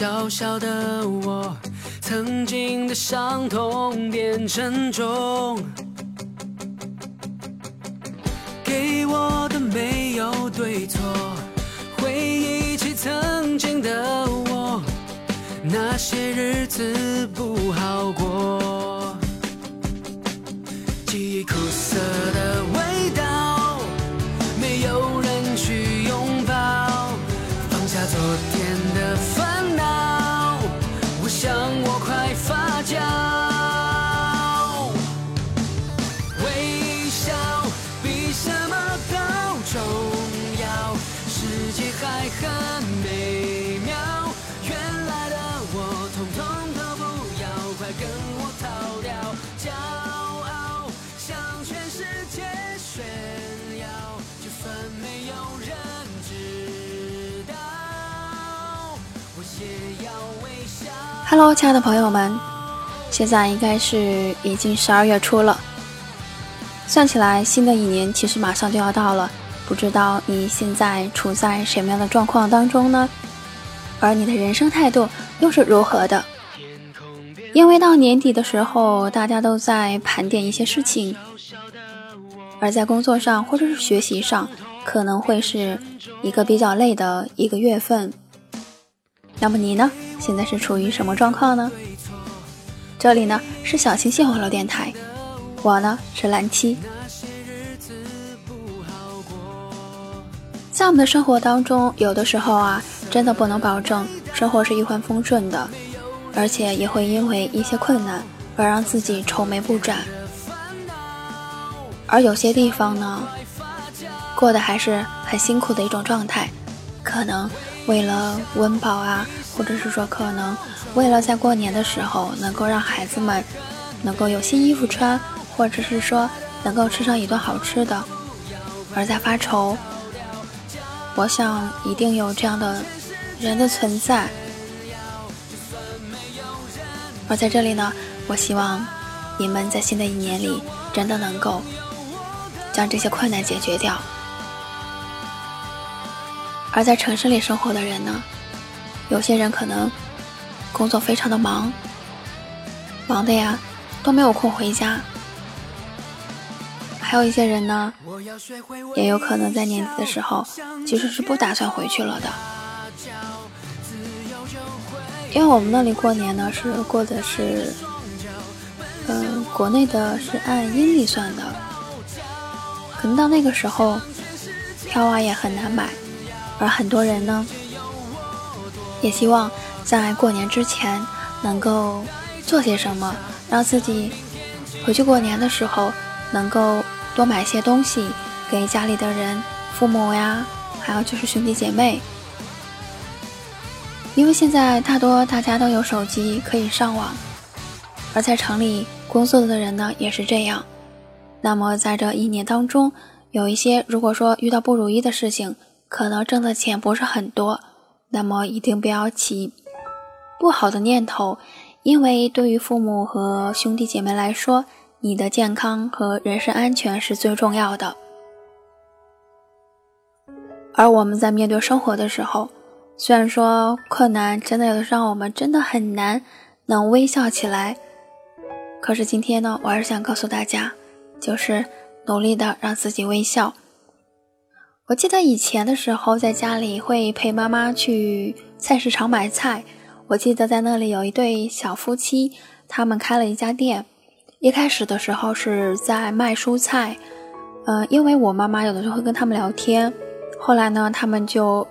小小的我，曾经的伤痛变沉重。给我的没有对错，回忆起曾经的我，那些日子不好过。记忆苦涩的 Hello，亲爱的朋友们，现在应该是已经十二月初了，算起来新的一年其实马上就要到了。不知道你现在处在什么样的状况当中呢？而你的人生态度又是如何的？因为到年底的时候，大家都在盘点一些事情，而在工作上或者是学习上，可能会是一个比较累的一个月份。那么你呢？现在是处于什么状况呢？这里呢是小清新网络电台，我呢是蓝七。在我们的生活当中，有的时候啊，真的不能保证生活是一帆风顺的，而且也会因为一些困难而让自己愁眉不展。而有些地方呢，过得还是很辛苦的一种状态，可能为了温饱啊，或者是说可能为了在过年的时候能够让孩子们能够有新衣服穿，或者是说能够吃上一顿好吃的，而在发愁。我想一定有这样的人的存在，而在这里呢，我希望你们在新的一年里真的能够将这些困难解决掉。而在城市里生活的人呢，有些人可能工作非常的忙，忙的呀都没有空回家。还有一些人呢，也有可能在年底的时候，其实是不打算回去了的。因为我们那里过年呢，是过的是，嗯、国内的是按阴历算的，可能到那个时候，票啊也很难买，而很多人呢，也希望在过年之前能够做些什么，让自己回去过年的时候能够多买些东西给家里的人、父母呀，还有就是兄弟姐妹。因为现在大多大家都有手机可以上网，而在城里工作的人呢也是这样。那么在这一年当中，有一些如果说遇到不如意的事情，可能挣的钱不是很多，那么一定不要起不好的念头，因为对于父母和兄弟姐妹来说，你的健康和人身安全是最重要的。而我们在面对生活的时候，虽然说困难真的有的让我们真的很难能微笑起来，可是今天呢，我还是想告诉大家，就是努力的让自己微笑。我记得以前的时候，在家里会陪妈妈去菜市场买菜。我记得在那里有一对小夫妻，他们开了一家店。一开始的时候是在卖蔬菜，嗯、因为我妈妈有的时候会跟他们聊天，后来呢，他们就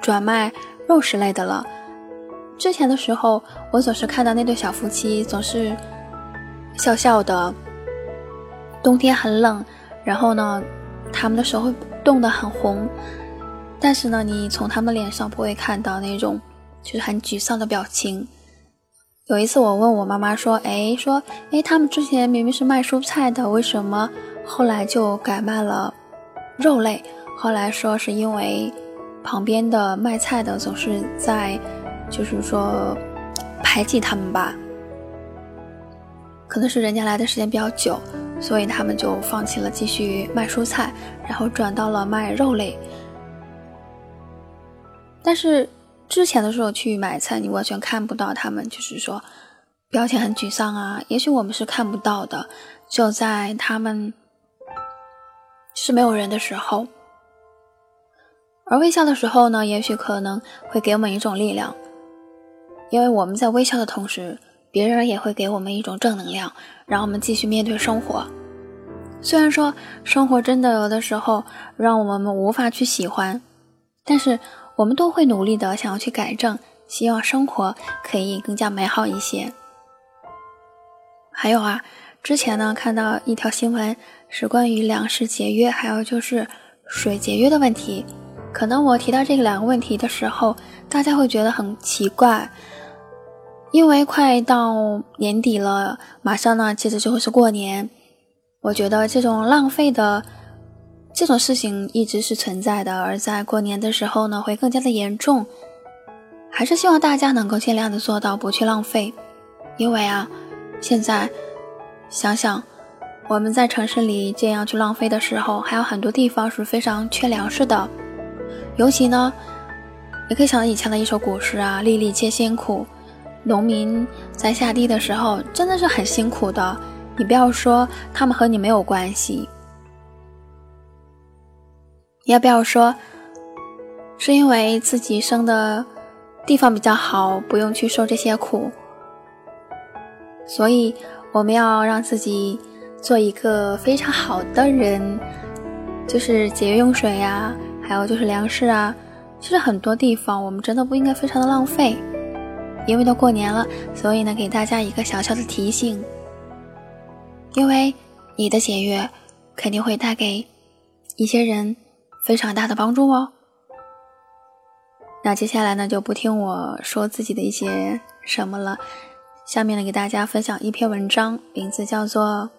转卖肉食类的了。之前的时候，我总是看到那对小夫妻总是笑笑的。冬天很冷，然后呢，他们的手会冻得很红，但是呢，你从他们脸上不会看到那种就是很沮丧的表情。有一次，我问我妈妈说：“哎，说，哎，他们之前明明是卖蔬菜的，为什么后来就改卖了肉类？”后来说是因为旁边的卖菜的总是在，就是说排挤他们吧。可能是人家来的时间比较久，所以他们就放弃了继续卖蔬菜，然后转到了卖肉类。但是之前的时候去买菜，你完全看不到他们，就是说表情很沮丧啊。也许我们是看不到的，就在他们是没有人的时候，而微笑的时候呢，也许可能会给我们一种力量，因为我们在微笑的同时，别人也会给我们一种正能量，让我们继续面对生活。虽然说生活真的有的时候让我们无法去喜欢，但是我们都会努力的想要去改正，希望生活可以更加美好一些。还有啊，之前呢看到一条新闻是关于粮食节约，还有就是水节约的问题。可能我提到这两个问题的时候，大家会觉得很奇怪，因为快到年底了，马上呢接着就会是过年。我觉得这种浪费的这种事情一直是存在的，而在过年的时候呢，会更加的严重。还是希望大家能够尽量的做到不去浪费，因为啊，现在想想我们在城市里这样去浪费的时候，还有很多地方是非常缺粮食的。尤其呢，你可以想到以前的一首古诗啊，“粒粒皆辛苦”，农民在下地的时候真的是很辛苦的。你不要说他们和你没有关系，也不要说是因为自己生的地方比较好，不用去受这些苦。所以我们要让自己做一个非常好的人，就是节约用水呀，还有就是粮食啊。其实很多地方我们真的不应该非常的浪费，因为都过年了，所以呢，给大家一个小小的提醒。因为你的节约肯定会带给一些人非常大的帮助哦。那接下来呢，就不听我说自己的一些什么了。下面呢，给大家分享一篇文章，名字叫做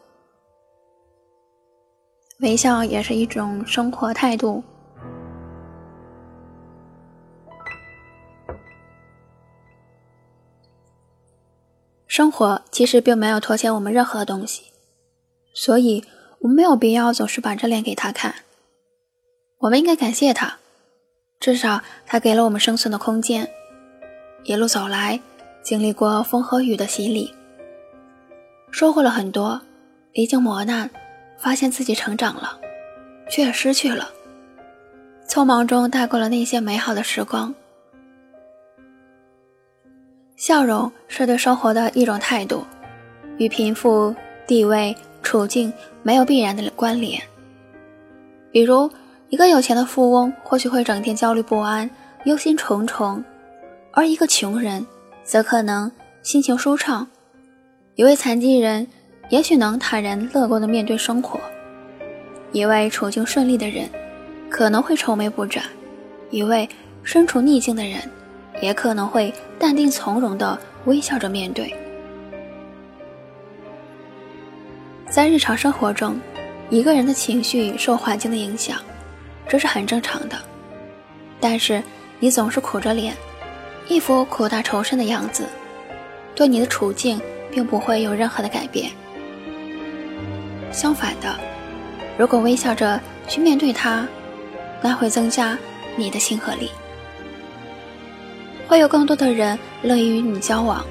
《微笑也是一种生活态度》。生活其实并没有拖欠我们任何东西。所以，我们没有必要总是板着脸给他看。我们应该感谢他，至少他给了我们生存的空间。一路走来，经历过风和雨的洗礼，收获了很多，历经磨难，发现自己成长了，却也失去了。匆忙中带过了那些美好的时光。笑容是对生活的一种态度，与贫富、地位。处境没有必然的关联。比如，一个有钱的富翁或许会整天焦虑不安、忧心忡忡，而一个穷人则可能心情舒畅。一位残疾人也许能坦然乐观地面对生活，一位处境顺利的人可能会愁眉不展，一位身处逆境的人也可能会淡定从容地微笑着面对。在日常生活中，一个人的情绪受环境的影响，这是很正常的。但是你总是苦着脸，一副苦大仇深的样子，对你的处境并不会有任何的改变。相反的，如果微笑着去面对它，那会增加你的亲和力，会有更多的人乐意与你交往。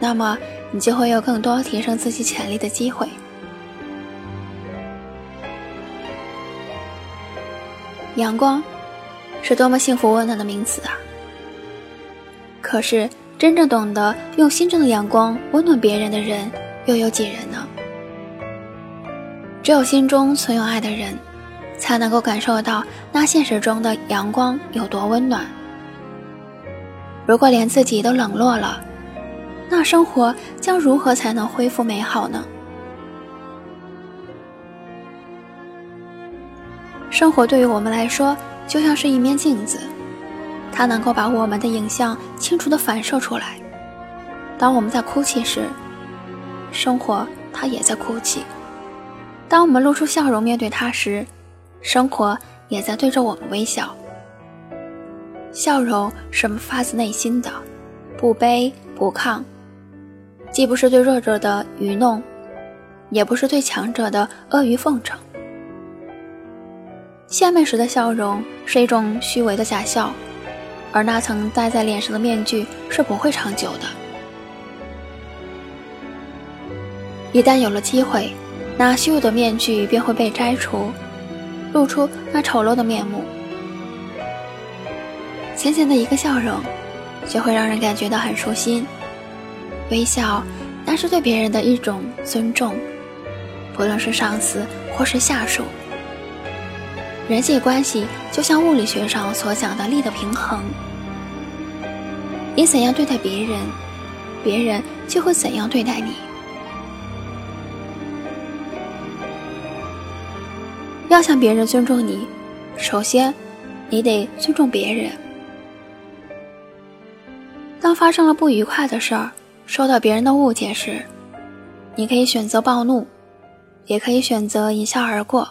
那么。你就会有更多提升自己潜力的机会。阳光是多么幸福温暖的名词啊！可是，真正懂得用心中的阳光温暖别人的人，又有几人呢？只有心中存有爱的人，才能够感受到那现实中的阳光有多温暖。如果连自己都冷落了，那生活将如何才能恢复美好呢？生活对于我们来说就像是一面镜子，它能够把我们的影像清楚的反射出来。当我们在哭泣时，生活它也在哭泣；当我们露出笑容面对它时，生活也在对着我们微笑。笑容是发自内心的，不卑不亢。既不是对弱者的愚弄，也不是对强者的阿谀奉承。献媚时的笑容是一种虚伪的假笑，而那层戴在脸上的面具是不会长久的。一旦有了机会，那虚伪的面具便会被摘除，露出那丑陋的面目。浅浅的一个笑容，就会让人感觉到很舒心。微笑，那是对别人的一种尊重，不论是上司或是下属。人际关系就像物理学上所讲的力的平衡，你怎样对待别人，别人就会怎样对待你。要想别人尊重你，首先你得尊重别人。当发生了不愉快的事儿，受到别人的误解时，你可以选择暴怒，也可以选择一笑而过。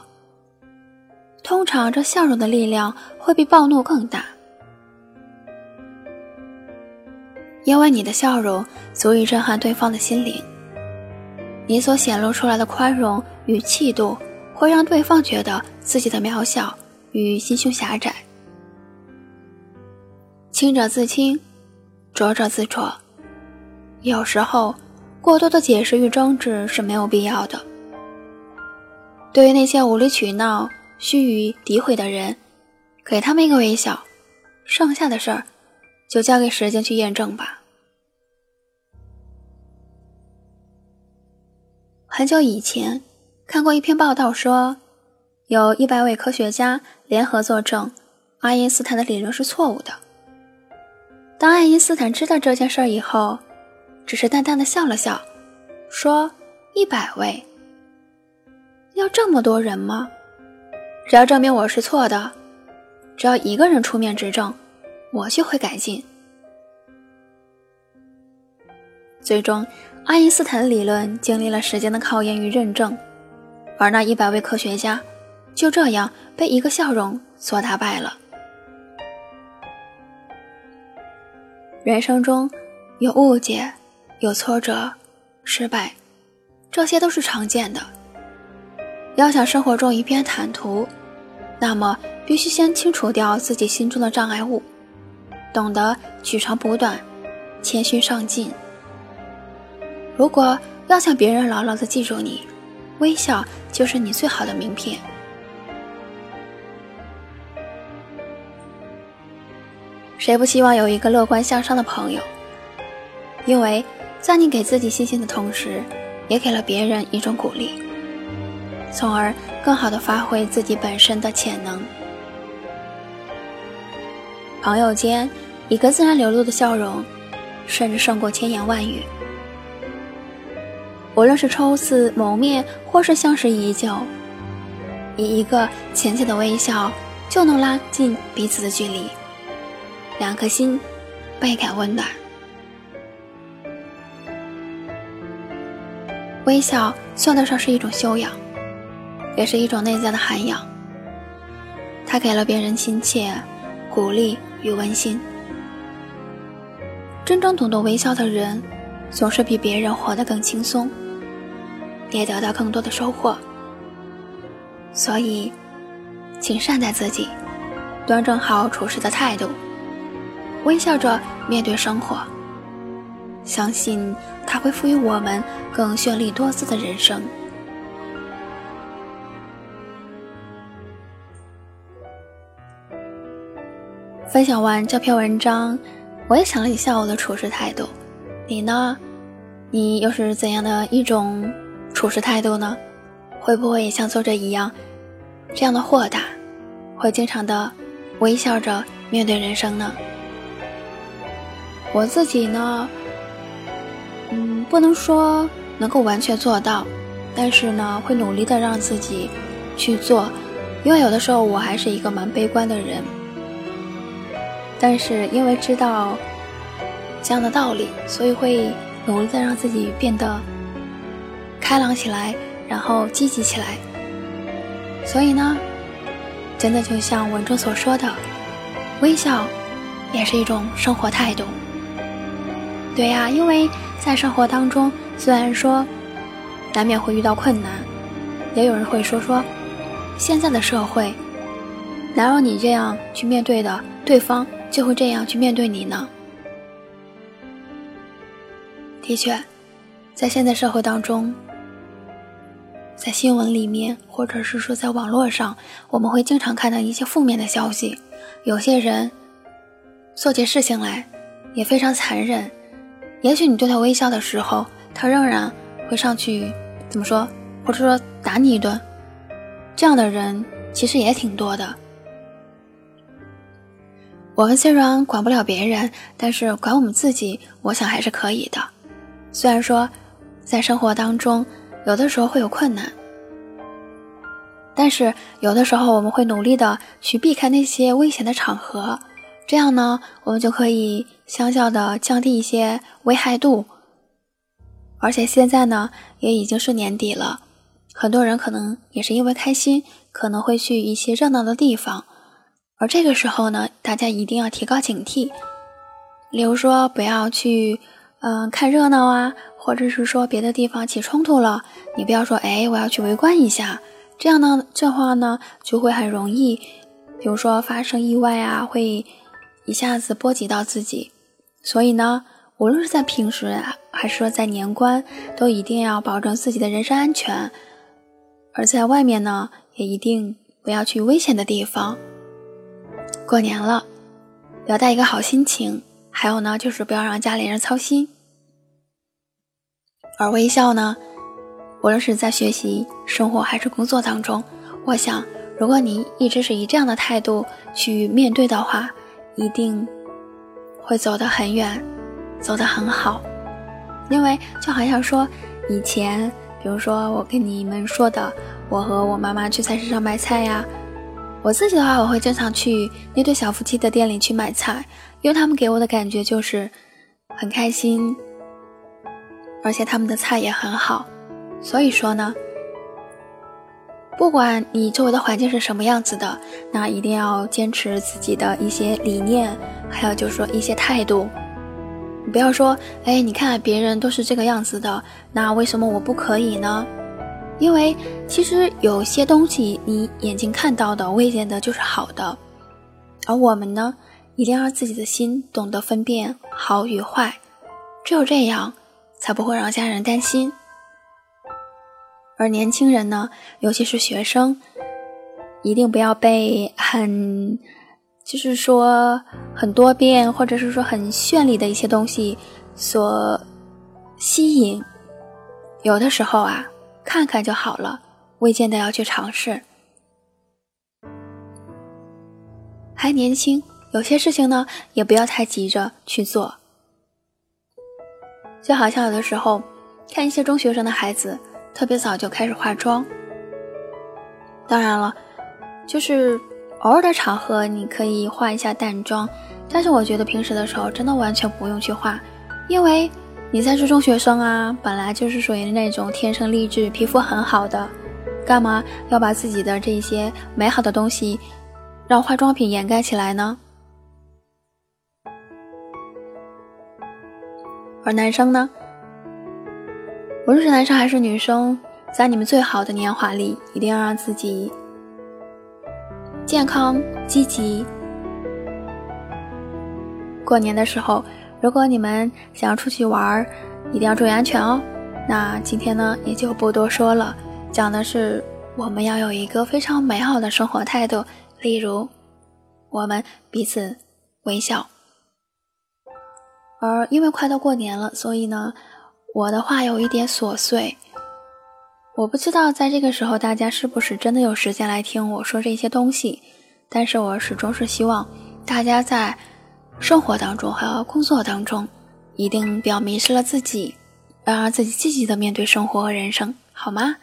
通常，这笑容的力量会比暴怒更大，因为你的笑容足以震撼对方的心灵。你所显露出来的宽容与气度，会让对方觉得自己的渺小与心胸狭窄。清者自清，浊者自浊。有时候，过多的解释与争执是没有必要的。对于那些无理取闹，虚与诋毁的人，给他们一个微笑，剩下的事儿就交给时间去验证吧。很久以前看过一篇报道，说有一百位科学家联合作证，爱因斯坦的理论是错误的。当爱因斯坦知道这件事以后，只是淡淡的笑了笑，说：“一百位，要这么多人吗？”只要证明我是错的，只要一个人出面指证，我就会改进。最终，爱因斯坦理论经历了时间的考验与认证，而那一百位科学家就这样被一个笑容所打败了。人生中有误解，有挫折，失败，这些都是常见的。要想生活中一片坦途，那么必须先清除掉自己心中的障碍物，懂得取长补短，谦虚上进。如果要想别人牢牢的记住你，微笑就是你最好的名片。谁不希望有一个乐观向上的朋友？因为在你给自己信心的同时，也给了别人一种鼓励。从而更好的发挥自己本身的潜能。朋友间一个自然流露的笑容，甚至胜过千言万语。无论是初次谋面，或是相识已久，以一个浅浅的微笑，就能拉近彼此的距离，两颗心倍感温暖。微笑算得上是一种修养。也是一种内在的涵养，它给了别人亲切、鼓励与温馨。真正懂得微笑的人，总是比别人活得更轻松，也得到更多的收获。所以，请善待自己，端正好处事的态度，微笑着面对生活，相信它会赋予我们更绚丽多姿的人生。分享完这篇文章，我也想了一下我的处事态度。你呢？你又是怎样的一种处事态度呢？会不会也像作者一样，这样的豁达，会经常的微笑着面对人生呢？我自己呢，嗯，不能说能够完全做到，但是呢，会努力的让自己去做，因为有的时候我还是一个蛮悲观的人。但是因为知道这样的道理，所以会努力的让自己变得开朗起来，然后积极起来。所以呢，真的就像文中所说的，微笑也是一种生活态度。对呀，因为在生活当中，虽然说难免会遇到困难，也有人会说说，现在的社会哪有你这样去面对的对方。就会这样去面对你呢？的确，在现在社会当中，在新闻里面，或者是说在网络上，我们会经常看到一些负面的消息。有些人做起事情来也非常残忍，也许你对他微笑的时候，他仍然会上去怎么说，或者说打你一顿。这样的人其实也挺多的。我们虽然管不了别人，但是管我们自己，我想还是可以的。虽然说，在生活当中，有的时候会有困难，但是有的时候我们会努力的去避开那些危险的场合，这样呢，我们就可以相较的降低一些危害度。而且现在呢，也已经是年底了，很多人可能也是因为开心，可能会去一些热闹的地方，而这个时候呢，大家一定要提高警惕，比如说不要去。嗯，看热闹啊，或者是说别的地方起冲突了，你不要说，哎，我要去围观一下，这样呢，这话呢就会很容易，比如说发生意外啊，会一下子波及到自己。所以呢，无论是在平时还是说在年关，都一定要保证自己的人身安全。而在外面呢，也一定不要去危险的地方。过年了，要带一个好心情，还有呢，就是不要让家里人操心。而微笑呢，无论是在学习、生活还是工作当中，我想，如果你一直是以这样的态度去面对的话，一定会走得很远，走得很好。因为就好像说，以前，比如说我跟你们说的，我和我妈妈去菜市场买菜呀，我自己的话，我会经常去那对小夫妻的店里去买菜，因为他们给我的感觉就是很开心。而且他们的菜也很好，所以说呢，不管你周围的环境是什么样子的，那一定要坚持自己的一些理念，还有就是说一些态度。你不要说，哎，你看别人都是这个样子的，那为什么我不可以呢？因为其实有些东西你眼睛看到的未见得就是好的，而我们呢，一定要让自己的心懂得分辨好与坏，只有这样。才不会让家人担心。而年轻人呢，尤其是学生，一定不要被很，就是说很多变，或者是说很绚丽的一些东西所吸引。有的时候啊，看看就好了，未见得要去尝试。还年轻，有些事情呢，也不要太急着去做。就好像有的时候看一些中学生的孩子，特别早就开始化妆。当然了，就是偶尔的场合你可以化一下淡妆，但是我觉得平时的时候真的完全不用去化，因为你才是中学生啊，本来就是属于那种天生丽质、皮肤很好的，干嘛要把自己的这些美好的东西让化妆品掩盖起来呢？而男生呢，无论是男生还是女生，在你们最好的年华里，一定要让自己健康积极。过年的时候，如果你们想要出去玩，一定要注意安全哦。那今天呢，也就不多说了，讲的是我们要有一个非常美好的生活态度，例如我们彼此微笑。而因为快到过年了，所以呢，我的话有一点琐碎。我不知道在这个时候大家是不是真的有时间来听我说这些东西，但是我始终是希望大家在生活当中还有工作当中，一定不要迷失了自己，要让自己积极的面对生活和人生，好吗？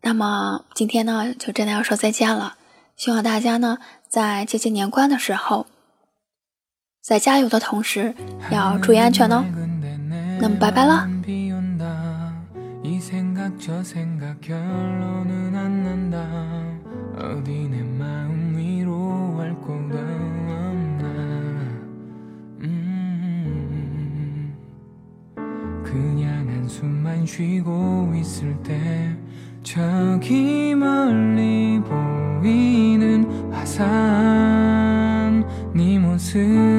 那么今天呢，就真的要说再见了。希望大家呢，在接近年关的时候。在加油的同时，要注意安全哦。 넌 빠발라? 음, 이 생각 저 생각 결론은 안 난다. 어디 내 마음 위로할 곳도 없나. 음, 그냥 한숨만 쉬고 있을 때 저기 멀리 보이는 화산 네 모습.